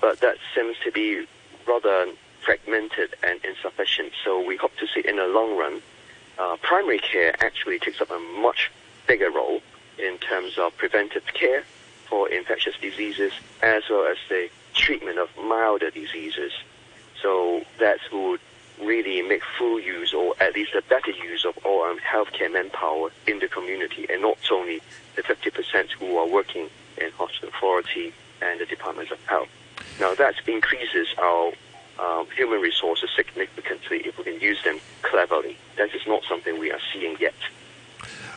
But that seems to be rather fragmented and insufficient. So we hope to see in the long run, uh, primary care actually takes up a much bigger role in terms of preventive care for infectious diseases as well as the treatment of milder diseases. So that would really make full use or at least a better use of all um, healthcare manpower in the community and not only the 50% who are working in hospital authority and the departments of health. Now that increases our um, human resources significantly if we can use them cleverly. That is not something we are seeing yet.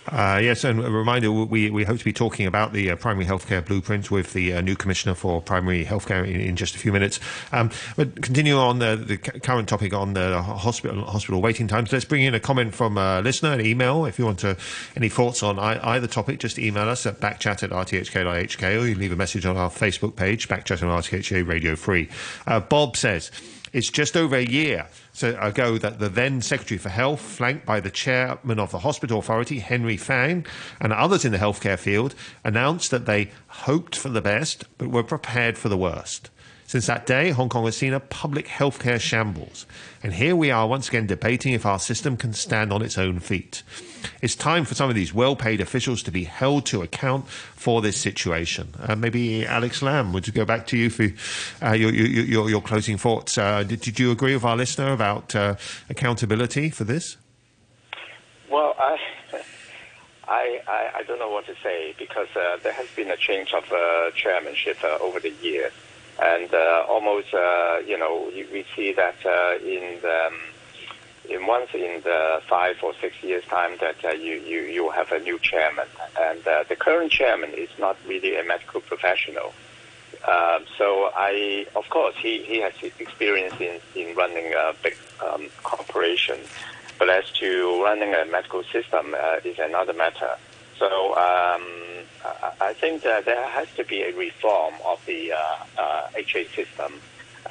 Uh, yes, and a reminder, we, we hope to be talking about the uh, primary healthcare blueprint with the uh, new commissioner for primary healthcare in, in just a few minutes. Um, but continuing on the, the current topic on the hospital hospital waiting times, let's bring in a comment from a listener, an email. If you want to, any thoughts on either topic, just email us at backchat at rthk.hk or you leave a message on our Facebook page, backchat on RTHK Radio 3. Uh, Bob says, it's just over a year ago that the then Secretary for Health, flanked by the chairman of the Hospital Authority, Henry Fan, and others in the healthcare field, announced that they hoped for the best but were prepared for the worst. Since that day, Hong Kong has seen a public healthcare shambles. And here we are once again debating if our system can stand on its own feet. It's time for some of these well paid officials to be held to account for this situation. Uh, maybe Alex Lam, would go back to you for uh, your, your, your, closing thoughts? Uh, did, did, you agree with our listener about uh, accountability for this? Well, I. I, I, don't know what to say because uh, there has been a change of uh, chairmanship over the years and almost you know we see that in the, um, in once in the five or six years time that uh, you, you you have a new chairman. And uh, the current chairman is not really a medical professional. Um, so I of course he, he has experience in, in running a big um, corporation. But as to running a medical system uh, is another matter. So um, I think that there has to be a reform of the uh, uh, HA system,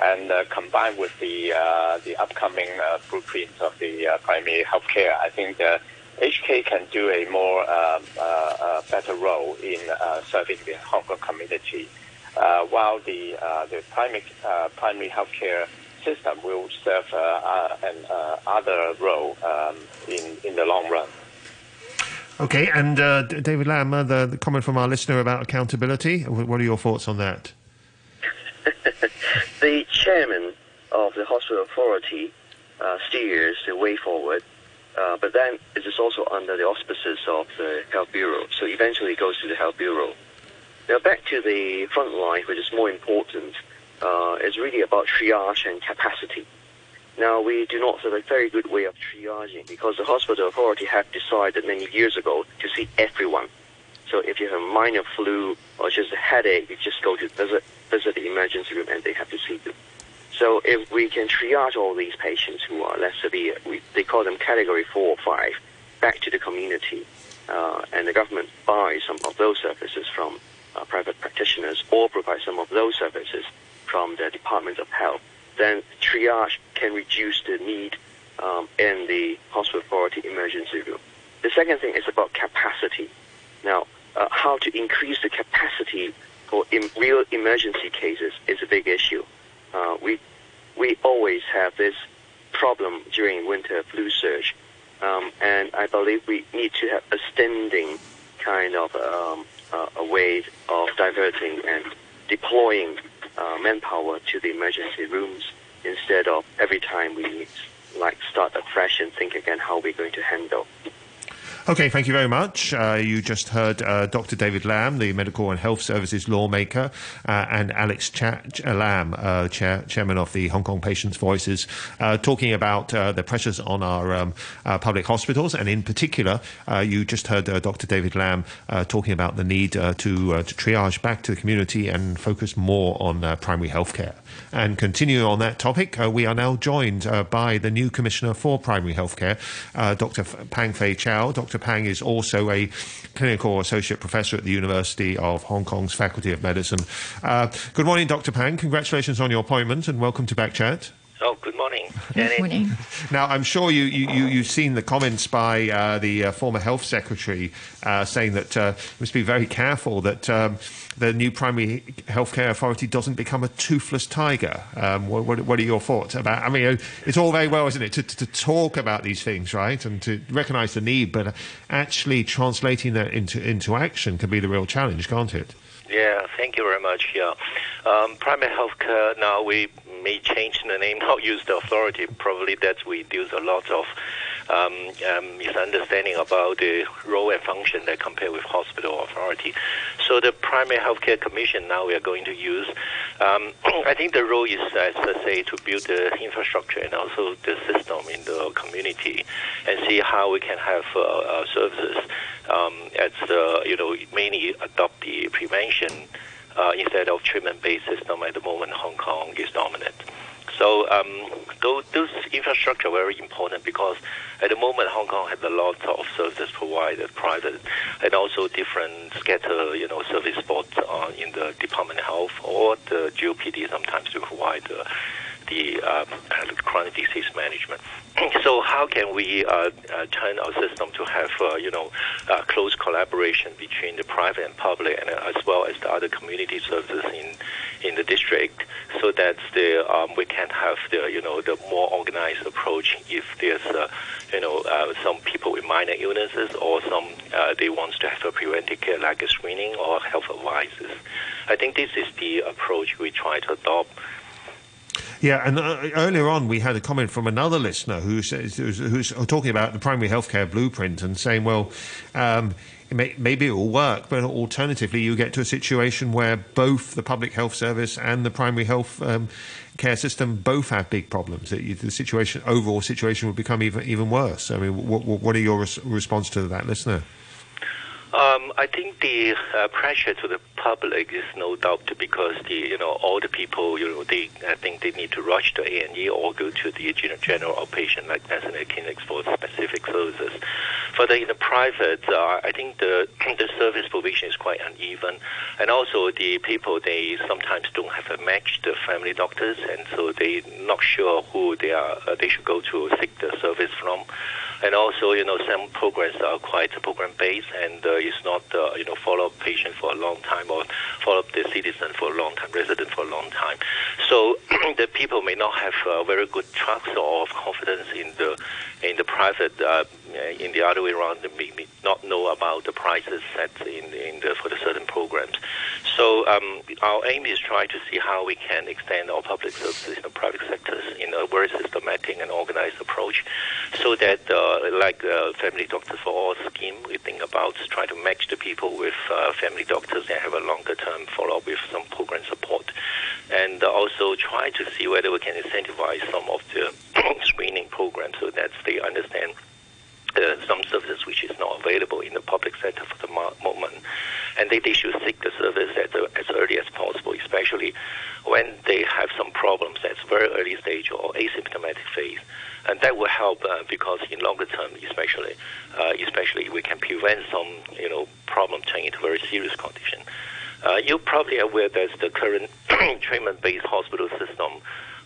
and uh, combined with the uh, the upcoming uh, blueprint of the uh, primary healthcare, I think the HK can do a more um, uh, better role in serving the Hong Kong community, while the the primary primary healthcare system will serve an other role um, in in the long run. Okay, and uh, David Lam, uh, the, the, comment from our listener about accountability. What are your thoughts on that? of the hospital authority uh, steers the way forward. Uh, but then it is also under the auspices of the Health Bureau. So eventually it goes to the Health Bureau. Now back to the front line, which is more important, uh, is really about triage and capacity. Now we do not have a very good way of triaging because the hospital authority have decided many years ago to see everyone. So if you have a minor flu or just a headache, you just go to visit, visit the emergency room and they have to see you. So if we can triage all these patients who are less severe, we, they call them category four or five, back to the community, uh, and the government buys some of those services from uh, private practitioners or provide some of those services from the Department of Health, then triage can reduce the need um, in the hospital authority emergency room. The second thing is about capacity. Now, uh, how to increase the capacity for real emergency cases is a big issue. Uh, we we always have this problem during winter flu surge, um, and I believe we need to have a standing kind of um, uh, a way of diverting and deploying uh, manpower to the emergency rooms instead of every time we like start afresh and think again how we're going to handle Okay, thank you very much. Uh, you just heard uh, Dr. David Lam, the Medical and Health Services lawmaker, uh, and Alex Cha- Lam, uh, chair- chairman of the Hong Kong Patients' Voices, uh, talking about uh, the pressures on our um, public hospitals. And in particular, you just heard Dr. David Lam talking about the need to, to triage back to the community and focus more on primary health care. And continuing on that topic, we are now joined by the new Commissioner for Primary Healthcare, Dr. Pang Fei-chau. Dr. Dr. Pang is also a clinical associate professor at the University of Hong Kong's Faculty of Medicine. Uh, good morning, Dr. Pang. Congratulations on your appointment and welcome to Backchat. Oh, good morning. Good morning. Now, I'm sure you, you, you, have seen the comments by uh, the uh, former health secretary uh, saying that uh, we must be very careful that um, the new primary healthcare authority doesn't become a toothless tiger. Um, what, what, what, are your thoughts about? I mean, it's all very well, isn't it, to, to, talk about these things, right, and to recognise the need, but actually translating that into into action can be the real challenge, can't it? Yeah, thank you very much. Yeah, um, primary healthcare now we may change the name, not use the authority. Probably that reduce a lot of um, um, misunderstanding about the role and function that compare with hospital authority. So the primary healthcare commission now we are going to use. Um, I think the role is, as I say, to build the infrastructure and also the system in the community and see how we can have uh, uh, services um, as uh, you know mainly adopt the prevention uh, instead of treatment-based system at the moment Hong Kong is dominant. So um, those, those infrastructure are very important because at the moment Hong Kong has a lot of services provided, private, and also different scatter, you know, service spots uh, in the Department of Health or the GOPD sometimes to provide uh, the um, chronic disease management. so how can we uh, uh, turn our system to have uh, you know close collaboration between the private and public, and as well as the other community services in in the district, so that the um, we can have the you know the more organized approach if there's you know some people with minor illnesses or some they want to have a preventive care like a screening or health advices. I think this is the approach we try to adopt yeah, and uh, earlier on we had a comment from another listener who says, who's, talking about the primary healthcare blueprint and saying, well, um, may, maybe it will work, but alternatively you get to a situation where both the public health service and the primary health um, care system both have big problems. The situation, overall situation, will become even even worse. I mean, what, what are your res- response to that listener? Um, I think the uh, pressure to the public is no doubt because the you know all the people you know they I think they need to rush to A and E or go to the general outpatient like national clinics for specific services. For the, in the private, uh, I think the the service provision is quite uneven, and also the people they sometimes don't have a match the family doctors, and so they not sure who they are uh, they should go to seek the service from and also you know some programs are quite program based and uh, it's not uh, you know follow up patient for a long time or follow up the citizen for a long time, resident for a long time. So the people may not have uh, very good trust or confidence in the in the private. Uh, in the other way around, they may not know about the prices set in in the for the certain programs. So um, our aim is try to see how we can extend our public services in the private sectors in a very systematic and organized approach, so that uh, like uh, Family Doctors for All scheme, we think about trying to match the people with uh, family doctors and have a longer term follow up with some program support, and also try to see whether we can incentivize some of the screening programs so that they understand uh, some services which is not available in the public sector for the moment, and they, they should seek the service the, as early as possible, especially when they have some problems at very early stage or asymptomatic phase, and that will help uh, because in longer term, especially, uh, especially we can prevent some you know problem turning into very serious condition. Uh, you're probably aware that the current treatment-based hospital system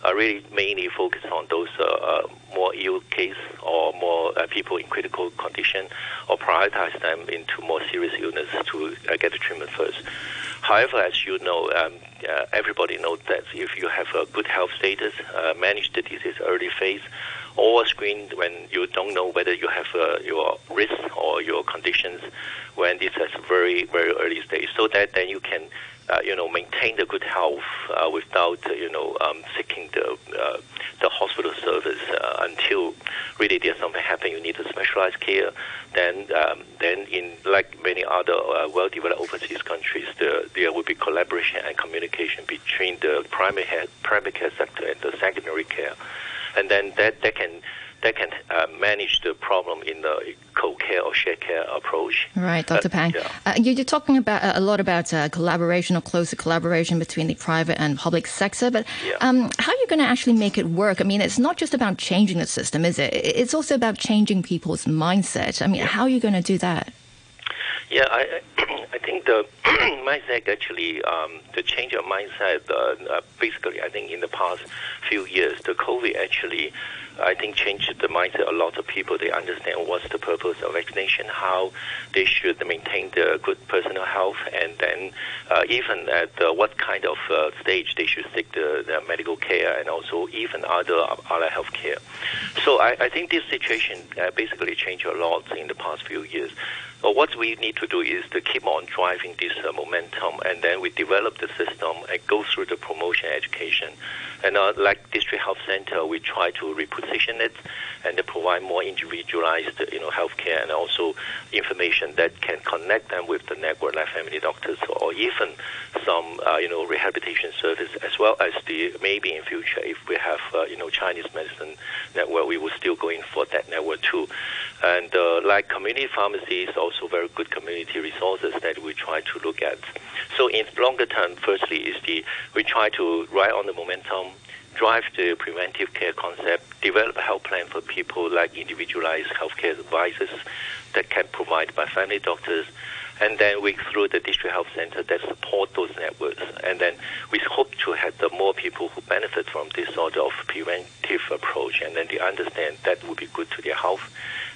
are really mainly focus on those uh, uh, more ill case or more uh, people in critical condition or prioritize them into more serious illness to get the treatment first. However, as you know, um, uh, everybody knows that if you have a good health status, uh, manage the disease early phase, or screen when you don't know whether you have uh, your risk or your conditions when this is very very early stage, so that then you can uh, you know, maintain the good health uh, without, you know, um, seeking the uh, the hospital service uh, until really there's something happening. You need a specialized care. Then, um, then in like many other well-developed overseas countries, the, there will be collaboration and communication between the primary primary care sector and the secondary care, and then that that can that can uh, manage the problem in the co-care or shared care approach. Right, Dr. Pang. Yeah. Uh, you're talking about uh, a lot about uh, collaboration or closer collaboration between the private and public sector, but yeah. um, how are you going to actually make it work? I mean, it's not just about changing the system, is it? It's also about changing people's mindset. I mean, yeah. how are you going to do that? Yeah, I, I think the mindset actually, um, the change of mindset, uh, uh, basically, I think in the past few years, the COVID actually I think changed the mindset. A lot of people they understand what's the purpose of vaccination, how they should maintain the good personal health, and then uh, even at uh, what kind of uh, stage they should seek the, the, medical care, and also even other other health care. So I, I think this situation uh, basically changed a lot in the past few years. But what we need to do is to keep on driving this uh, momentum, and then we develop the system and go through the promotion education. And uh, like district health center, we try to reposition it and to provide more individualized, you know, healthcare and also information that can connect them with the network like family doctors or even some, uh, you know, rehabilitation service as well as the maybe in future if we have, uh, you know, Chinese medicine network, we will still go in for that network too. And uh, like community pharmacies, also very good community resources that we try to look at. So in longer term, firstly is the we try to ride on the momentum, drive the preventive care concept, develop a health plan for people like individualized healthcare advisors that can provide by family doctors, and then we through the district health center that support those networks, and then we hope to have the more people who benefit from this sort of preventive approach, and then they understand that would be good to their health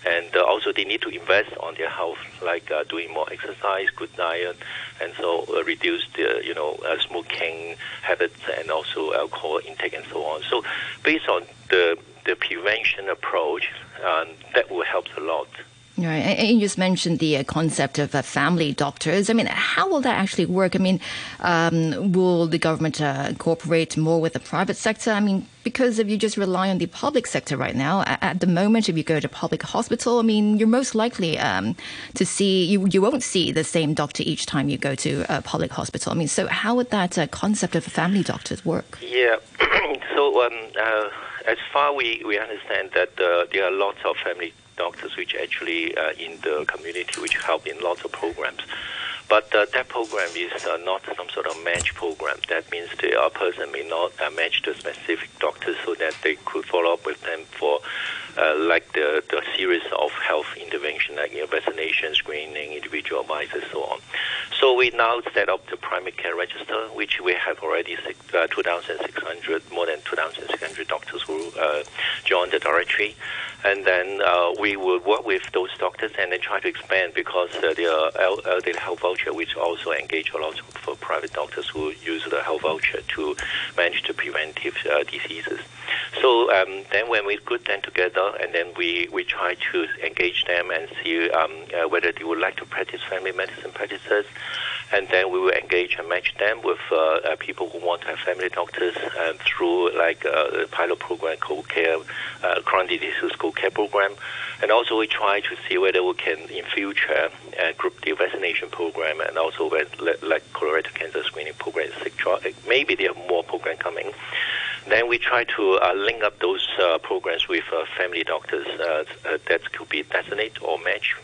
and uh, also they need to invest on their health, like uh, doing more exercise, good diet, and so uh, reduce the you know uh, smoking habits and also alcohol intake and so on. So based on the the prevention approach, um, that will help a lot. Right. And you just mentioned the uh, concept of uh, family doctors. I mean, how will that actually work? I mean, um, will the government uh, cooperate more with the private sector? I mean, because if you just rely on the public sector right now, at the moment, if you go to public hospital, I mean, you're most likely um, to see, you, you won't see the same doctor each time you go to a public hospital. I mean, so how would that uh, concept of family doctors work? Yeah. so, um, uh, as far we, we understand that uh, there are lots of family doctors which actually uh, in the community which help in lots of programs. But uh, that program is uh, not some sort of match program. That means the uh, person may not uh, match the specific doctor so that they could follow up with them for uh, like the, the series of health intervention like you know, vaccination, screening, individual advice, and so on. So we now set up the primary care register, which we have already six, uh, 2,600, more than 2,600 doctors who uh, joined the directory. And then uh, we will work with those doctors and then try to expand because uh, are elderly health voucher, which also engage a lot of private doctors who use the health voucher to manage the preventive diseases. So um, then when we put them together and then we, we try to engage them and see um, uh, whether they would like to practice family medicine practices and then we will engage and match them with uh, uh, people who want to have family doctors um, through like a pilot program, co-care, chronic disease co-care program, and also we try to see whether we can in future group the vaccination program and also like colorectal cancer screening program, etc. Maybe there are more programs coming. Then we try to uh, link up those uh, programs with uh, family doctors that could be designate or match.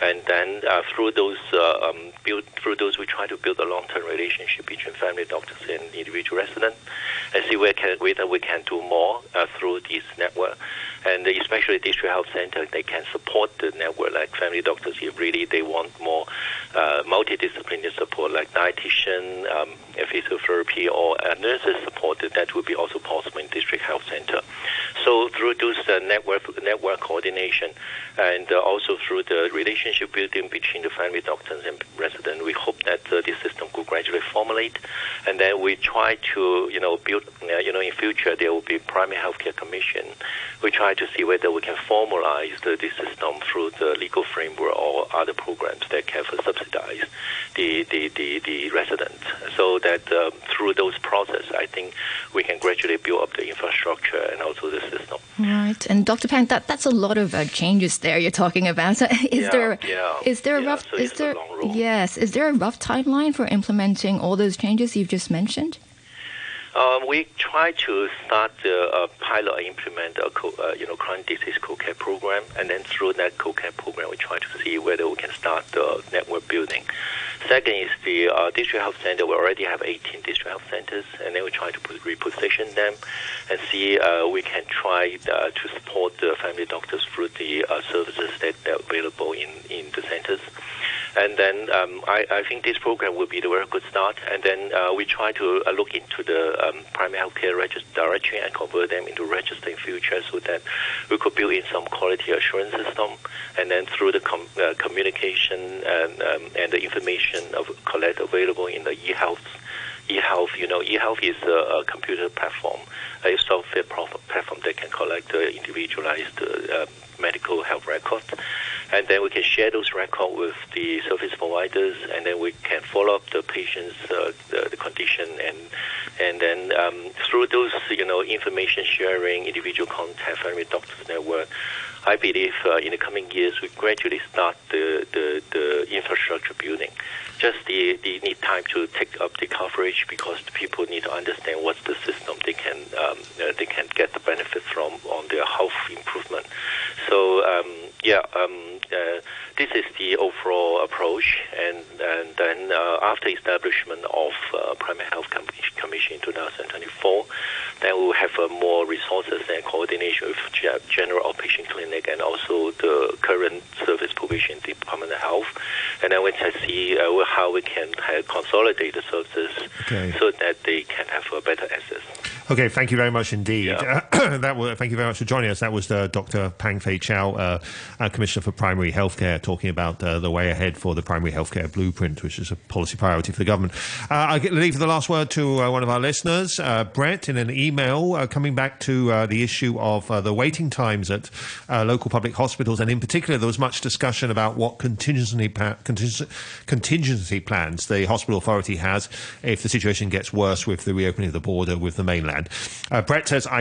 And then uh, through those uh, um, build through those we try to build a long-term relationship between family doctors and individual residents and see where can, whether we can do more uh, through this network and especially district health center they can support the network like family doctors if really they want more uh, multidisciplinary support like dietitian um, physiotherapy or nurses support that would be also possible in district health center so through this uh, network network coordination and uh, also through the relationship building between the family doctors and residents, we hope that uh, this system could gradually formulate, and then we try to you know build uh, you know in future there will be primary healthcare commission. We try to see whether we can formalize the, this system through the legal framework or other programs that can subsidize the the, the, the residents, so that um, through those process, I think we can gradually build up the infrastructure and also the system. Right, and Dr. Pang, that that's a lot of uh, changes there you're talking about. is yeah, there yeah, is there a yeah, rough so is there yes is there a rough timeline for implementing all those changes you've just mentioned? Um, we try to start the uh, pilot implement a co- uh, you know chronic disease co-care program, and then through that co-care program, we try to see whether we can start the network building. Second is the uh, district health center. We already have 18 district health centers, and then we try to put, reposition them and see uh, we can try uh, to support the family doctors through the uh, services that are available in, in the centers. And then um, I, I, think this program will be the very good start. And then uh, we try to uh, look into the um, primary healthcare register directory and convert them into register in future so that we could build in some quality assurance system. And then through the com- uh, communication and, um, and the information of collect available in the e-health e-health, you know, e-health is a, a computer platform, a software platform that can collect uh, individualized uh, medical health records and then we can share those records with the service providers, and then we can follow up the patient's uh, the, the, condition, and and then um, through those you know information sharing, individual contact, family doctors network. I believe uh, in the coming years we gradually start the, the, the infrastructure building. Just the, need time to take up the coverage because people need to understand what's the system they can um, uh, they can get the benefit from on their health improvement. So um, yeah, um, uh, this is the overall approach, and, and then uh, after establishment of uh, primary health commission in 2024, then we will have uh, more resources and coordination with general outpatient clinic and also the current service provision Department of Health, and then we can see uh, how we can uh, consolidate the services okay. so that they can have a better access. Okay, thank you very much indeed. Yeah. Uh, that was, thank you very much for joining us. That was uh, Dr. Pang Fei-chau, uh, Commissioner for Primary Healthcare, talking about uh, the way ahead for the primary healthcare blueprint, which is a policy priority for the government. Uh, I leave the last word to uh, one of our listeners, Brett, in an email coming back to the issue of the waiting times at local public hospitals, and in particular, there was much discussion about what contingency, pa- contingency plans the hospital authority has if the situation gets worse with the reopening of the border with the mainland. Brett says, I